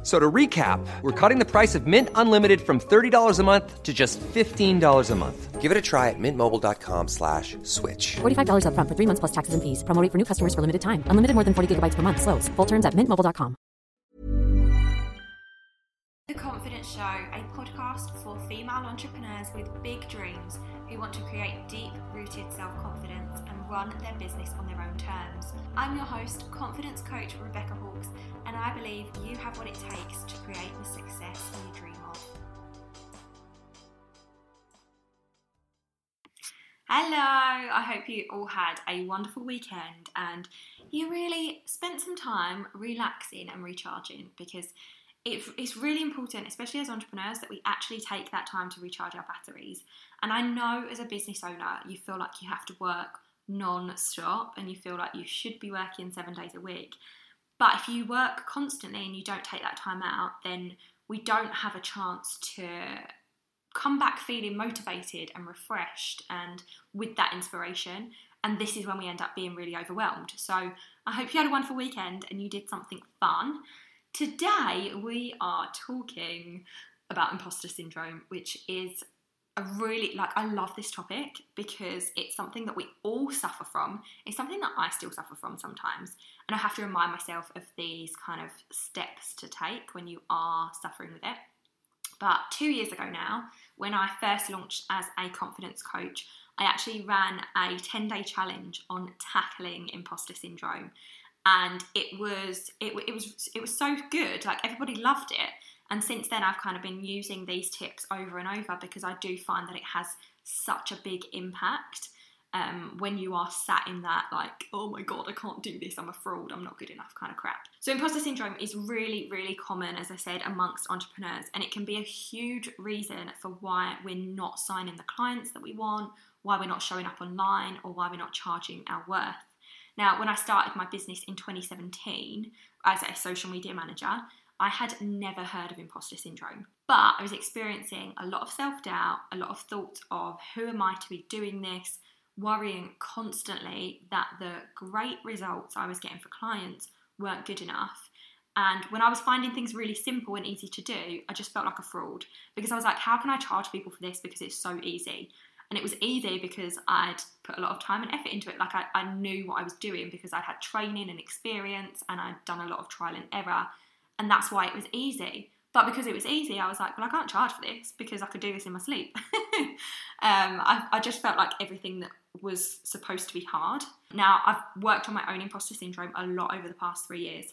F- So to recap, we're cutting the price of Mint Unlimited from $30 a month to just $15 a month. Give it a try at mintmobile.com slash switch. $45 upfront for three months plus taxes and fees. Promo rate for new customers for limited time. Unlimited more than 40 gigabytes per month. Slows. Full terms at mintmobile.com. The Confidence Show, a podcast for female entrepreneurs with big dreams who want to create deep rooted self confidence and run their business on their own terms. I'm your host, confidence coach Rebecca Hawkes, and I believe you have what it takes to create the success you dream of. Hello, I hope you all had a wonderful weekend and you really spent some time relaxing and recharging because it, it's really important, especially as entrepreneurs, that we actually take that time to recharge our batteries. And I know as a business owner, you feel like you have to work non stop and you feel like you should be working seven days a week. But if you work constantly and you don't take that time out, then we don't have a chance to come back feeling motivated and refreshed and with that inspiration. And this is when we end up being really overwhelmed. So I hope you had a wonderful weekend and you did something fun. Today we are talking about imposter syndrome, which is a really like I love this topic because it's something that we all suffer from. It's something that I still suffer from sometimes. And I have to remind myself of these kind of steps to take when you are suffering with it. But two years ago now, when I first launched as a confidence coach, I actually ran a 10 day challenge on tackling imposter syndrome. And it was it, it was it was so good. Like everybody loved it. And since then, I've kind of been using these tips over and over because I do find that it has such a big impact um, when you are sat in that, like, oh my god, I can't do this, I'm a fraud, I'm not good enough kind of crap. So, imposter syndrome is really, really common, as I said, amongst entrepreneurs, and it can be a huge reason for why we're not signing the clients that we want, why we're not showing up online, or why we're not charging our worth. Now, when I started my business in 2017 as a social media manager, I had never heard of imposter syndrome, but I was experiencing a lot of self doubt, a lot of thoughts of who am I to be doing this, worrying constantly that the great results I was getting for clients weren't good enough. And when I was finding things really simple and easy to do, I just felt like a fraud because I was like, how can I charge people for this because it's so easy? And it was easy because I'd put a lot of time and effort into it. Like I, I knew what I was doing because I'd had training and experience and I'd done a lot of trial and error. And that's why it was easy. But because it was easy, I was like, well, I can't charge for this because I could do this in my sleep. um, I, I just felt like everything that was supposed to be hard. Now, I've worked on my own imposter syndrome a lot over the past three years.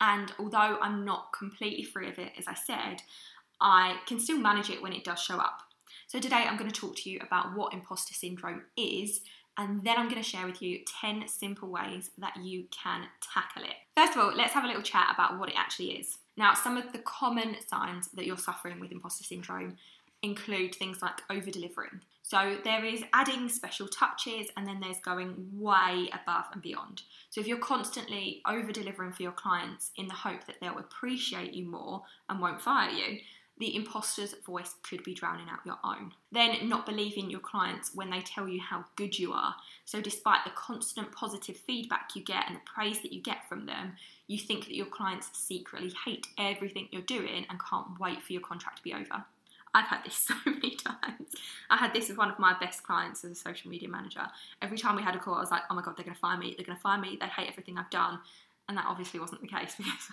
And although I'm not completely free of it, as I said, I can still manage it when it does show up. So today I'm going to talk to you about what imposter syndrome is, and then I'm going to share with you 10 simple ways that you can tackle it. First of all, let's have a little chat about what it actually is. Now, some of the common signs that you're suffering with imposter syndrome include things like over delivering. So there is adding special touches and then there's going way above and beyond. So if you're constantly over delivering for your clients in the hope that they'll appreciate you more and won't fire you, the imposter's voice could be drowning out your own. Then, not believing your clients when they tell you how good you are. So, despite the constant positive feedback you get and the praise that you get from them, you think that your clients secretly hate everything you're doing and can't wait for your contract to be over. I've had this so many times. I had this with one of my best clients as a social media manager. Every time we had a call, I was like, oh my God, they're going to fire me. They're going to fire me. They hate everything I've done. And that obviously wasn't the case because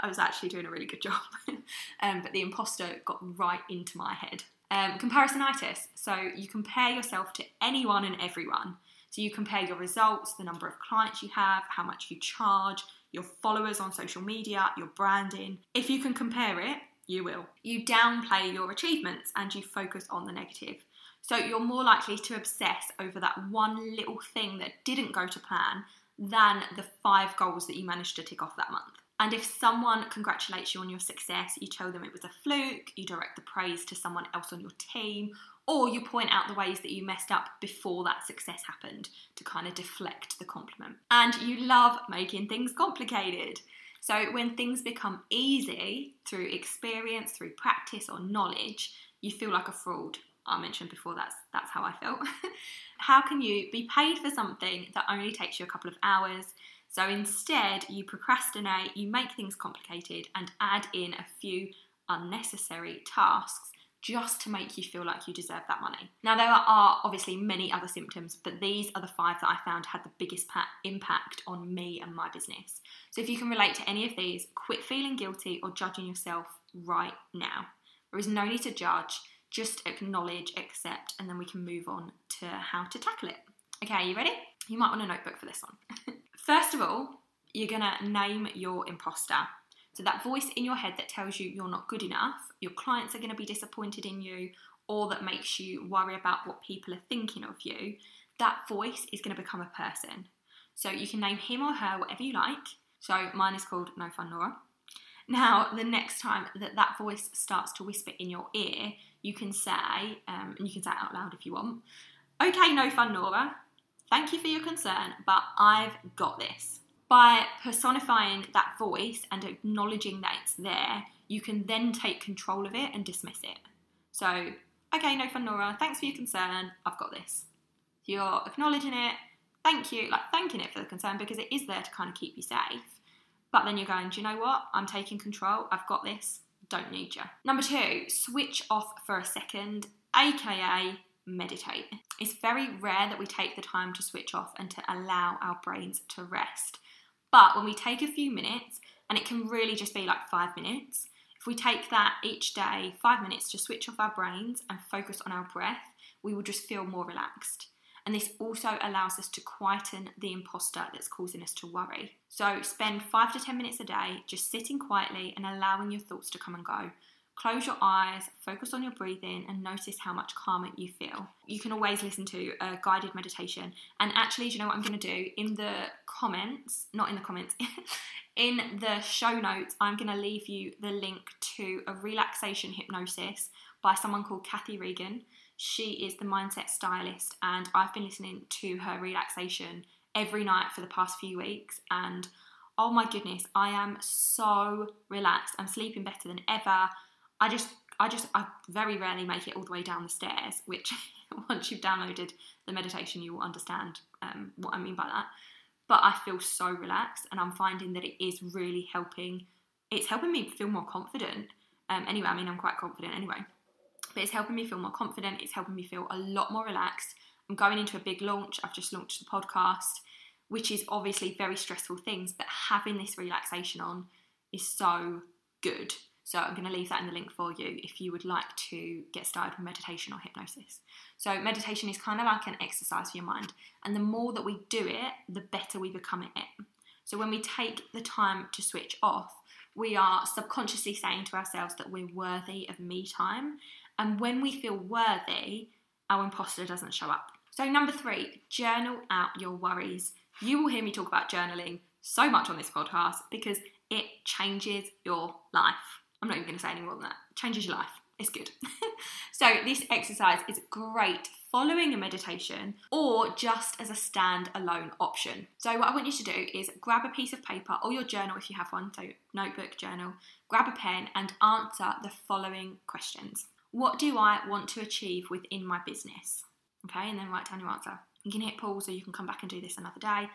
I was actually doing a really good job. um, but the imposter got right into my head. Um, comparisonitis. So you compare yourself to anyone and everyone. So you compare your results, the number of clients you have, how much you charge, your followers on social media, your branding. If you can compare it, you will. You downplay your achievements and you focus on the negative. So you're more likely to obsess over that one little thing that didn't go to plan than the five goals that you managed to tick off that month. And if someone congratulates you on your success, you tell them it was a fluke, you direct the praise to someone else on your team, or you point out the ways that you messed up before that success happened to kind of deflect the compliment. And you love making things complicated. So when things become easy through experience, through practice or knowledge, you feel like a fraud. I mentioned before that's that's how I felt. how can you be paid for something that only takes you a couple of hours? So instead, you procrastinate, you make things complicated, and add in a few unnecessary tasks just to make you feel like you deserve that money. Now, there are obviously many other symptoms, but these are the five that I found had the biggest impact on me and my business. So, if you can relate to any of these, quit feeling guilty or judging yourself right now. There is no need to judge, just acknowledge, accept, and then we can move on to how to tackle it. Okay, you ready? You might want a notebook for this one. First of all, you're gonna name your imposter. So, that voice in your head that tells you you're not good enough, your clients are to be disappointed in you, or that makes you worry about what people are thinking of you, that voice is to become a person. So, you can name him or her whatever you like. So, mine is called No Fun Nora. Now, the next time that that voice starts to whisper in your ear, you can say, um, and you can say it out loud if you want, okay, no fun, Nora. Thank you for your concern, but I've got this. By personifying that voice and acknowledging that it's there, you can then take control of it and dismiss it. So, okay, no fun, Nora, thanks for your concern, I've got this. You're acknowledging it, thank you, like thanking it for the concern because it is there to kind of keep you safe. But then you're going, do you know what? I'm taking control, I've got this, don't need you. Number two, switch off for a second, aka meditate. It's very rare that we take the time to switch off and to allow our brains to rest. But when we take a few minutes, and it can really just be like five minutes, if we take that each day, five minutes to switch off our brains and focus on our breath, we will just feel more relaxed. And this also allows us to quieten the imposter that's causing us to worry. So spend five to 10 minutes a day just sitting quietly and allowing your thoughts to come and go. Close your eyes, focus on your breathing, and notice how much calmer you feel. You can always listen to a guided meditation. And actually, do you know what I'm going to do? In the comments, not in the comments, in the show notes, I'm going to leave you the link to a relaxation hypnosis by someone called Cathy Regan. She is the mindset stylist, and I've been listening to her relaxation every night for the past few weeks. And oh my goodness, I am so relaxed. I'm sleeping better than ever. I just I just I very rarely make it all the way down the stairs, which once you've downloaded the meditation, you will understand um, what I mean by that. But I feel so relaxed, and I'm finding that it is really helping. It's helping me feel more confident. Um, anyway, I mean, I'm quite confident anyway, but it's helping me feel more confident. It's helping me feel a lot more relaxed. I'm going into a big launch. I've just launched the podcast, which is obviously very stressful things, but having this relaxation on is so good. So I'm going to leave that in the link for you if you would like to get started with meditation or hypnosis. So meditation is kind of like an exercise for your mind, and the more that we do it, the better we become at it. So when we take the time to switch off, we are subconsciously saying to ourselves that we're worthy of me time, and when we feel worthy, our imposter doesn't show up. So number 3, journal out your worries. You will hear me talk about journaling so much on this podcast because it changes your life. I'm not even going to say any more than that. It Changes your life. It's good. so, this exercise is great following a meditation or just as a stand-alone option. So, what I want you to do is grab a piece of paper or your journal if you have one, so notebook, journal, grab a pen and answer the following questions. What do I want to achieve within my business? Okay, and then write down your answer. You can hit pause or you can come back and do this another day.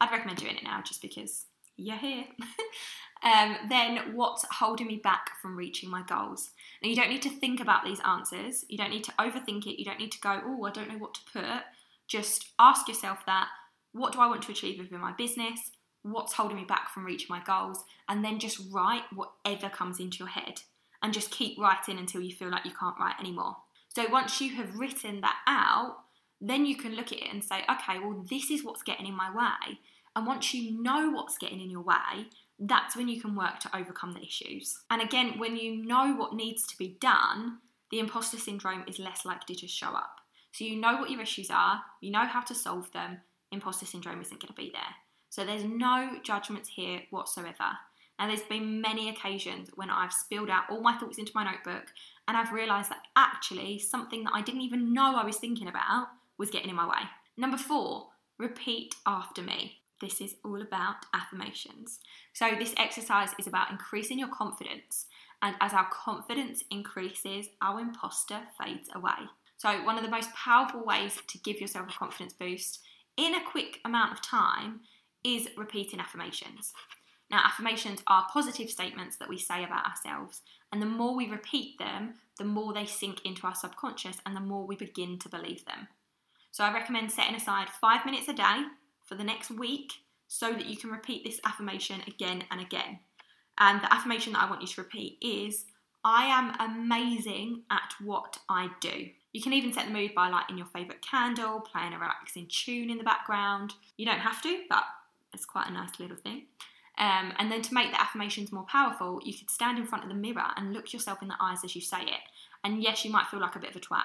I'd recommend doing it now just because you're here. um, then what's holding me back from reaching my goals? Now, you don't need to think about these answers. You don't need to overthink it. You don't need to go, oh, I don't know what to put. Just ask yourself that what do I want to achieve within my business? What's holding me back from reaching my goals? And then just write whatever comes into your head and just keep writing until you feel like you can't write anymore. So once you have written that out, then you can look at it and say, okay, well, this is what's getting in my way And once you know what's getting in your way, that's when you can work to overcome the issues. And again, when you know what needs to be done, the imposter syndrome is less likely to show up. So you know what your issues are, you know how to solve them, imposter syndrome isn't going to be there. So there's no judgments here whatsoever. And there's been many occasions when I've spilled out all my thoughts into my notebook and I've realised that actually something that I didn't even know I was thinking about was getting in my way. Number four, repeat after me. This is all about affirmations. So, this exercise is about increasing your confidence. And as our confidence increases, our imposter fades away. So, one of the most powerful ways to give yourself a confidence boost in a quick amount of time is repeating affirmations. Now, affirmations are positive statements that we say about ourselves, and the more we repeat them, the more they sink into our subconscious and the more we begin to believe them. So, I recommend setting aside five minutes a day for the next week so that you can repeat this affirmation again and again. And the affirmation that I want you to repeat is I am amazing at what I do. You can even set the mood by lighting your favourite candle, playing a relaxing tune in the background. You don't have to, but it's quite a nice little thing. Um, and then to make the affirmations more powerful, you could stand in front of the mirror and look yourself in the eyes as you say it. And yes, you might feel like a bit of a twat,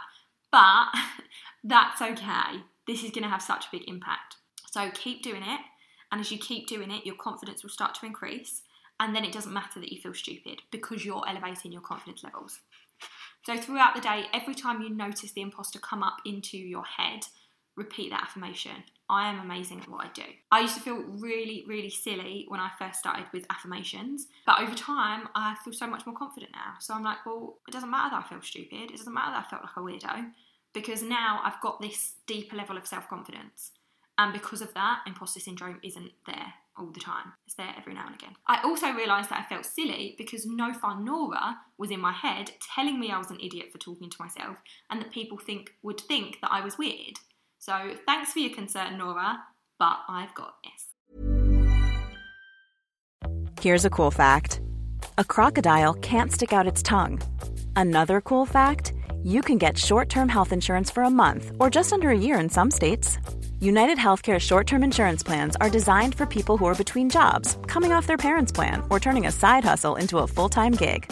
but that's okay. This is going to have such a big impact. So keep doing it. And as you keep doing it, your confidence will start to increase. And then it doesn't matter that you feel stupid because you're elevating your confidence levels. So, throughout the day, every time you notice the imposter come up into your head, repeat that affirmation I am amazing at what I do. I used to feel really, really silly when I first started with affirmations, but over time, I feel so much more confident now. So I'm like, well, it doesn't matter that I feel stupid, it doesn't matter that I felt like a weirdo, because now I've got this deeper level of self confidence. And because of that, imposter syndrome isn't there all the time. It's there every now and again. I also realised that I felt silly because no fun Nora was in my head telling me I was an idiot for talking to myself and that people think would think that I was weird. So thanks for your concern, Nora, but I've got this. Here's a cool fact a crocodile can't stick out its tongue. Another cool fact you can get short term health insurance for a month or just under a year in some states. United Healthcare short term insurance plans are designed for people who are between jobs, coming off their parents' plan, or turning a side hustle into a full time gig.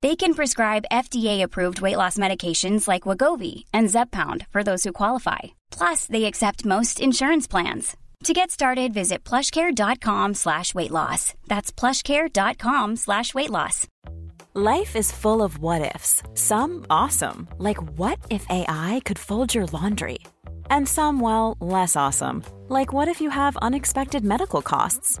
They can prescribe FDA-approved weight loss medications like Wegovy and Zepbound for those who qualify. Plus, they accept most insurance plans. To get started, visit plushcare.com slash weight loss. That's plushcare.com slash weight loss. Life is full of what ifs. Some awesome, like what if AI could fold your laundry? And some, well, less awesome, like what if you have unexpected medical costs?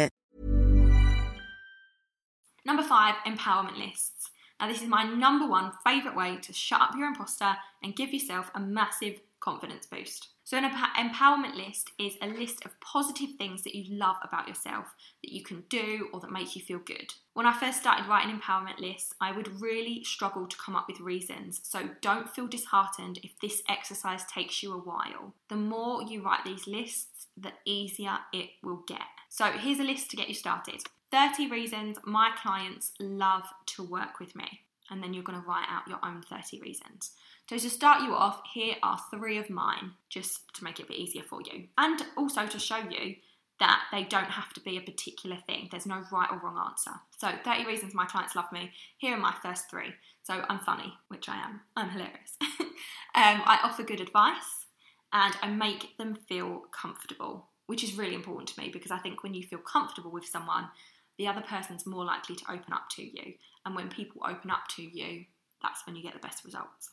Number five, empowerment lists. Now, this is my number one favourite way to shut up your imposter and give yourself a massive confidence boost. So, an empowerment list is a list of positive things that you love about yourself that you can do or that make you feel good. When I first started writing empowerment lists, I would really struggle to come up with reasons. So, don't feel disheartened if this exercise takes you a while. The more you write these lists, the easier it will get. So, here's a list to get you started 30 reasons my clients love to work with me. And then you're going to write out your own 30 reasons. So, to start you off, here are three of mine, just to make it a bit easier for you. And also to show you that they don't have to be a particular thing. There's no right or wrong answer. So, 30 reasons my clients love me. Here are my first three. So, I'm funny, which I am. I'm hilarious. um, I offer good advice and I make them feel comfortable, which is really important to me because I think when you feel comfortable with someone, the other person's more likely to open up to you. And when people open up to you, that's when you get the best results.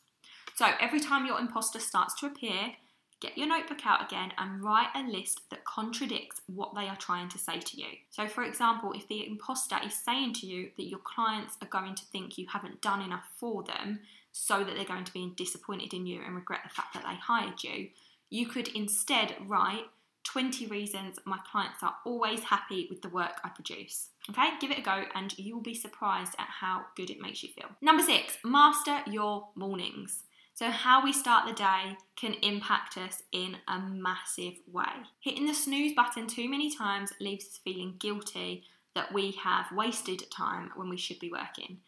So, every time your imposter starts to appear, Get your notebook out again and write a list that contradicts what they are trying to say to you. So, for example, if the imposter is saying to you that your clients are going to think you haven't done enough for them, so that they're going to be disappointed in you and regret the fact that they hired you, you could instead write 20 reasons my clients are always happy with the work I produce. Okay, give it a go and you will be surprised at how good it makes you feel. Number six, master your mornings. So, how we start the day can impact us in a massive way. Hitting the snooze button too many times leaves us feeling guilty that we have wasted time when we should be working.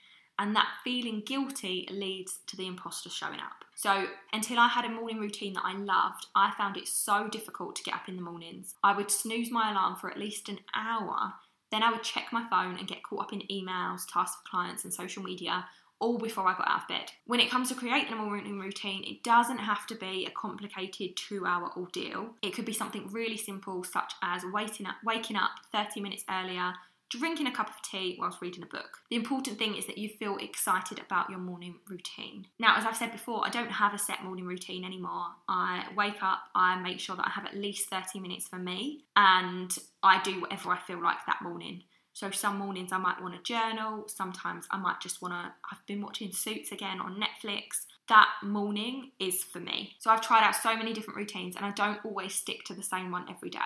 And that feeling guilty leads to the imposter showing up. So, until I had a morning routine that I loved, I found it so difficult to get up in the mornings. I would snooze my alarm for at least an hour, then I would check my phone and get caught up in emails, tasks for clients, and social media all before I got out of bed. When it comes to creating a morning routine, it doesn't have to be a complicated two hour ordeal. It could be something really simple, such as waking up, waking up 30 minutes earlier, drinking a cup of tea whilst reading a book. The important thing is that you feel excited about your morning routine. Now, as I've said before, I don't have a set morning routine anymore. I wake up, I make sure that I have at least 30 minutes for me, and I do whatever I feel like that morning. So some mornings I might want to journal, sometimes I might just want to. I've been watching Suits again on Netflix. That morning is for me. So I've tried out so many different routines and I don't always stick to the same one every day.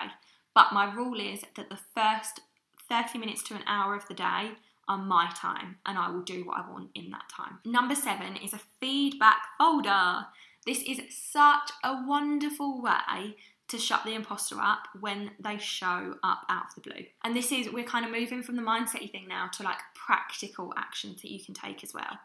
But my rule is that the first 30 minutes to an hour of the day are my time and I will do what I want in that time. Number seven is a feedback folder. This is such a wonderful way to shut the imposter up when they show up out of the blue. And this is, we're kind of moving from the mindset thing now to like practical actions that you can take as well.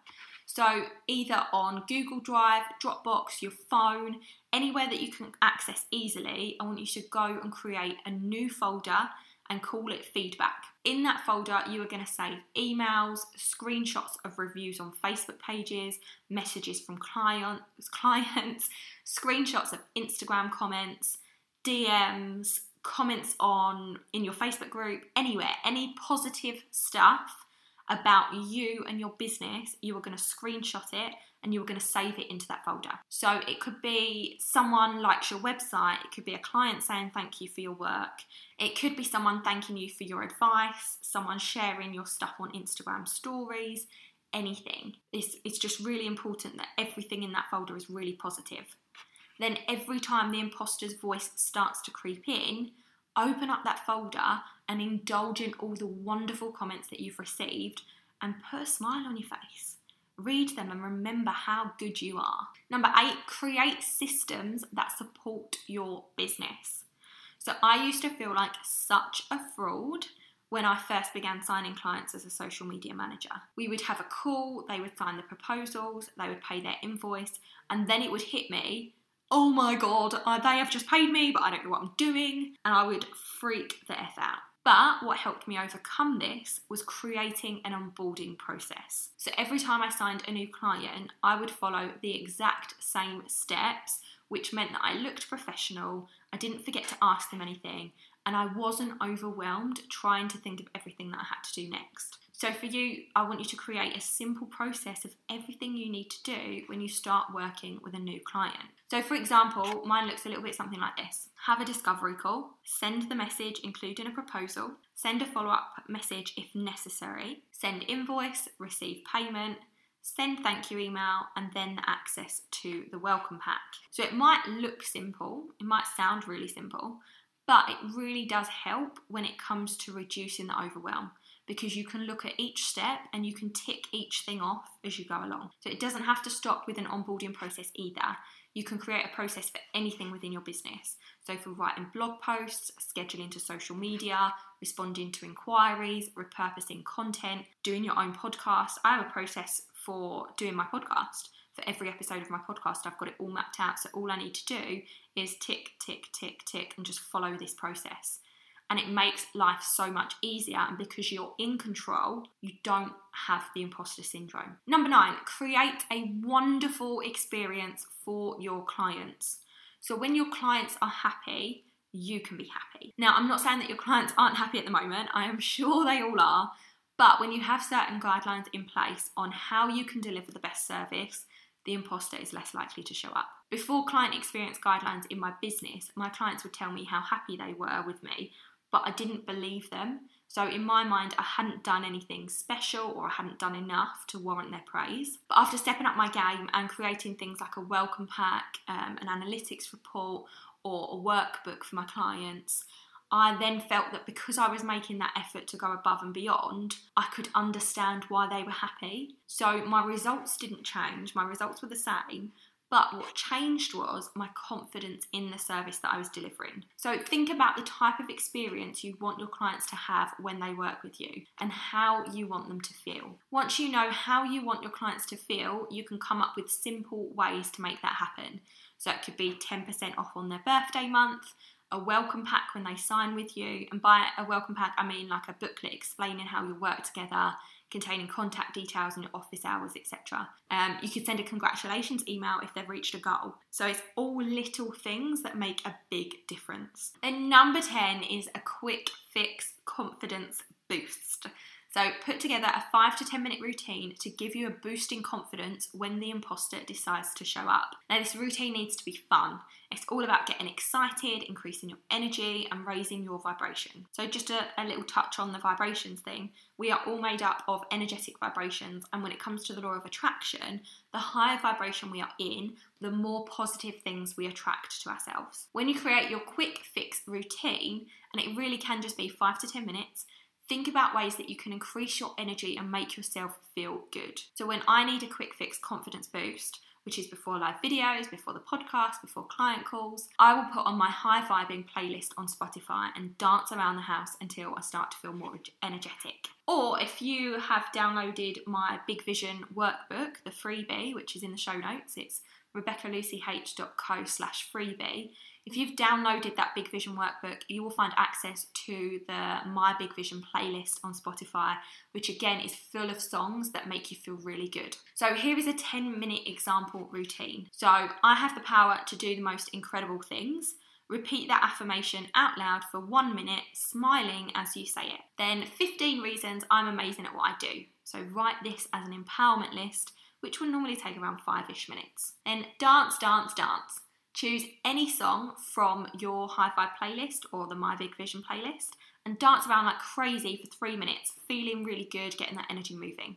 So, either on Google Drive, Dropbox, your phone, anywhere that you can access easily, I want you to go and create a new folder and call it feedback. In that folder, you are going to save emails, screenshots of reviews on Facebook pages, messages from clients, clients, screenshots of Instagram comments, DMs, comments on in your Facebook group, anywhere, any positive stuff about you and your business, you are going to screenshot it and you were going to save it into that folder. So it could be someone likes your website, it could be a client saying thank you for your work, it could be someone thanking you for your advice, someone sharing your stuff on Instagram stories, anything. It's, it's just really important that everything in that folder is really positive then every time the imposter's voice starts to creep in, open up that folder and indulge in all the wonderful comments that you've received and put a smile on your face. Read them and remember how good you are. Number eight, create systems that support your business. So I used to feel like such a fraud when I first began signing clients as a social media manager. We would have a call, they would sign the proposals, they would pay their invoice, and then it would hit me oh my god, uh, they have just paid me, but I don't know what I'm doing. And I would freak the F out. But what helped me overcome this was creating an onboarding process. So every time I signed a new client, I would follow the exact same steps, which meant that I looked professional, I didn't forget to ask them anything, and I wasn't overwhelmed trying to think of everything that I had to do next. So, for you, I want you to create a simple process of everything you need to do when you start working with a new client. So, for example, mine looks a little bit something like this have a discovery call, send the message, including a proposal, send a follow up message if necessary, send invoice, receive payment, send thank you email, and then access to the welcome pack. So, it might look simple, it might sound really simple, but it really does help when it comes to reducing the overwhelm because you can look at each step and you can tick each thing off as you go along. So it doesn't have to stop with an onboarding process either. You can create a process for anything within your business. So, for writing blog posts, scheduling to social media, responding to inquiries, repurposing content, doing your own podcast. I have a process for doing my podcast. for every episode of my podcast. I've got it all mapped out. So all I need to do is tick, tick, tick, tick, and just follow this process. And it makes life so much easier. And because you're in control, you don't have the imposter syndrome. Number nine, create a wonderful experience for your clients. So when your clients are happy, you can be happy. Now, I'm not saying that your clients aren't happy at the moment, I am sure they all are. But when you have certain guidelines in place on how you can deliver the best service, the imposter is less likely to show up. Before client experience guidelines in my business, my clients would tell me how happy they were with me, but I didn't believe them. So, in my mind, I hadn't done anything special or I hadn't done enough to warrant their praise. But after stepping up my game and creating things like a welcome pack, um, an analytics report, or a workbook for my clients, I then felt that because I was making that effort to go above and beyond, I could understand why they were happy. So my results didn't change, my results were the same. But what changed was my confidence in the service that I was delivering. So think about the type of experience you want your clients to have when they work with you and how you want them to feel. Once you know how you want your clients to feel, you can come up with simple ways to make that happen. So it could be 10% off on their birthday month, a welcome pack when they sign with you. And by a welcome pack, I mean like a booklet explaining how you work together, containing contact details and your office hours, etc. Um, you could send a congratulations email if they've reached a goal. So it's all little things that make a big difference. And number 10 is a quick fix confidence boost. So put together a five to 10 minute routine to give you a boost in confidence when the imposter decides to show up. Now, this routine needs to be fun. It's all about getting excited, increasing your energy, and raising your vibration. So, just a, a little touch on the vibrations thing. We are all made up of energetic vibrations, and when it comes to the law of attraction, the higher vibration we are in, the more positive things we attract to ourselves. When you create your quick fix routine, and it really can just be five to 10 minutes, Think about ways that you can increase your energy and make yourself feel good. So, when I need a quick fix confidence boost, which is before live videos, before the podcast, before client calls, I will put on my high vibing playlist on Spotify and dance around the house until I start to feel more energetic. Or if you have downloaded my Big Vision workbook, the freebie, which is in the show notes, it's rebeccalucyh.co slash freebie. If you've downloaded that Big Vision workbook, you will find access to the My Big Vision playlist on Spotify, which again is full of songs that make you feel really good. So, here is a 10 minute example routine. So, I have the power to do the most incredible things. Repeat that affirmation out loud for one minute, smiling as you say it. Then, 15 reasons I'm amazing at what I do. So, write this as an empowerment list, which will normally take around five ish minutes. Then, dance, dance, dance. Choose any song from your hi fi playlist or the My Big Vision playlist and dance around like crazy for three minutes, feeling really good, getting that energy moving.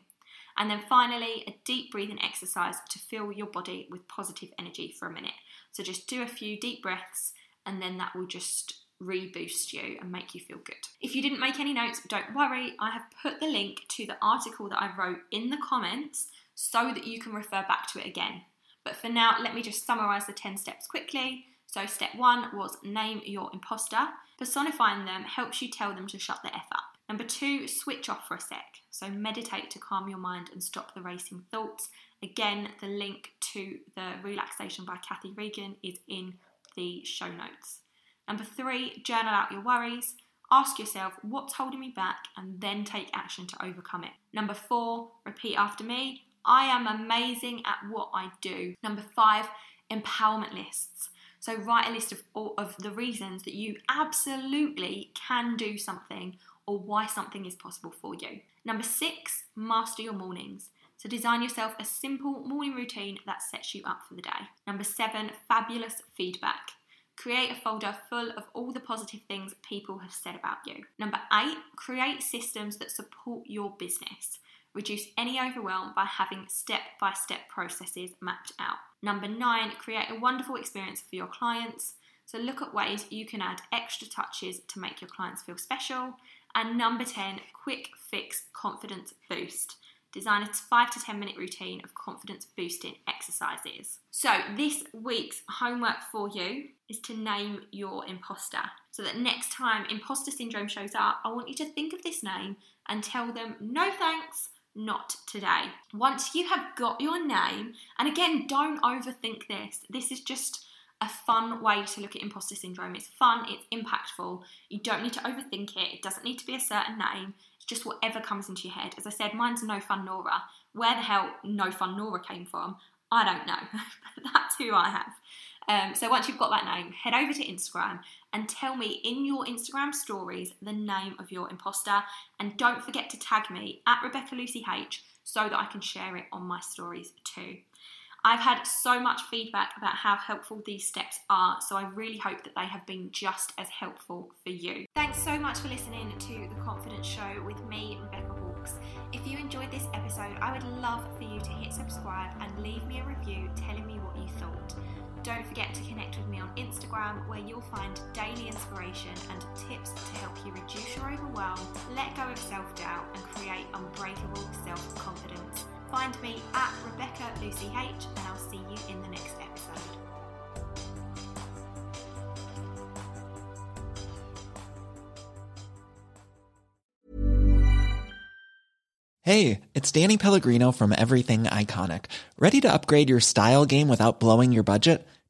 And then finally, a deep breathing exercise to fill your body with positive energy for a minute. So just do a few deep breaths and then that will just reboost you and make you feel good. If you didn't make any notes, don't worry, I have put the link to the article that I wrote in the comments so that you can refer back to it again. But for now, let me just summarize the 10 steps quickly. So, step one was name your imposter. Personifying them helps you tell them to shut the F up. Number two, switch off for a sec. So, meditate to calm your mind and stop the racing thoughts. Again, the link to the relaxation by Cathy Regan is in the show notes. Number three, journal out your worries. Ask yourself what's holding me back and then take action to overcome it. Number four, repeat after me. I am amazing at what I do. Number five, empowerment lists. So write a list of all of the reasons that you absolutely can do something or why something is possible for you. Number six, master your mornings. So design yourself a simple morning routine that sets you up for the day. Number seven, fabulous feedback. Create a folder full of all the positive things people have said about you. Number eight, create systems that support your business. Reduce any overwhelm by having step by step processes mapped out. Number nine, create a wonderful experience for your clients. So look at ways you can add extra touches to make your clients feel special. And number 10, quick fix confidence boost. Design a 5 to 10 minute routine of confidence boosting exercises. So, this week's homework for you is to name your imposter. So that next time imposter syndrome shows up, I want you to think of this name and tell them no thanks, not today. Once you have got your name, and again, don't overthink this, this is just a fun way to look at imposter syndrome. It's fun, it's impactful. You don't need to overthink it. It doesn't need to be a certain name. It's just whatever comes into your head. As I said, mine's No Fun Nora. Where the hell No Fun Nora came from, I don't know. But that's who I have. Um, so once you've got that name, head over to Instagram and tell me in your Instagram stories the name of your imposter. And don't forget to tag me at Rebecca Lucy H so that I can share it on my stories too. I've had so much feedback about how helpful these steps are, so I really hope that they have been just as helpful for you. Thanks so much for listening to The Confidence Show with me, Rebecca Hawkes. If you enjoyed this episode, I would love for you to hit subscribe and leave me a review telling me what you thought. Don't forget to connect with me on Instagram where you'll find daily inspiration and tips to help you reduce your overwhelm, let go of self doubt, and create unbreakable self confidence. Find me at Rebecca Lucy H, and I'll see you in the next episode. Hey, it's Danny Pellegrino from Everything Iconic. Ready to upgrade your style game without blowing your budget?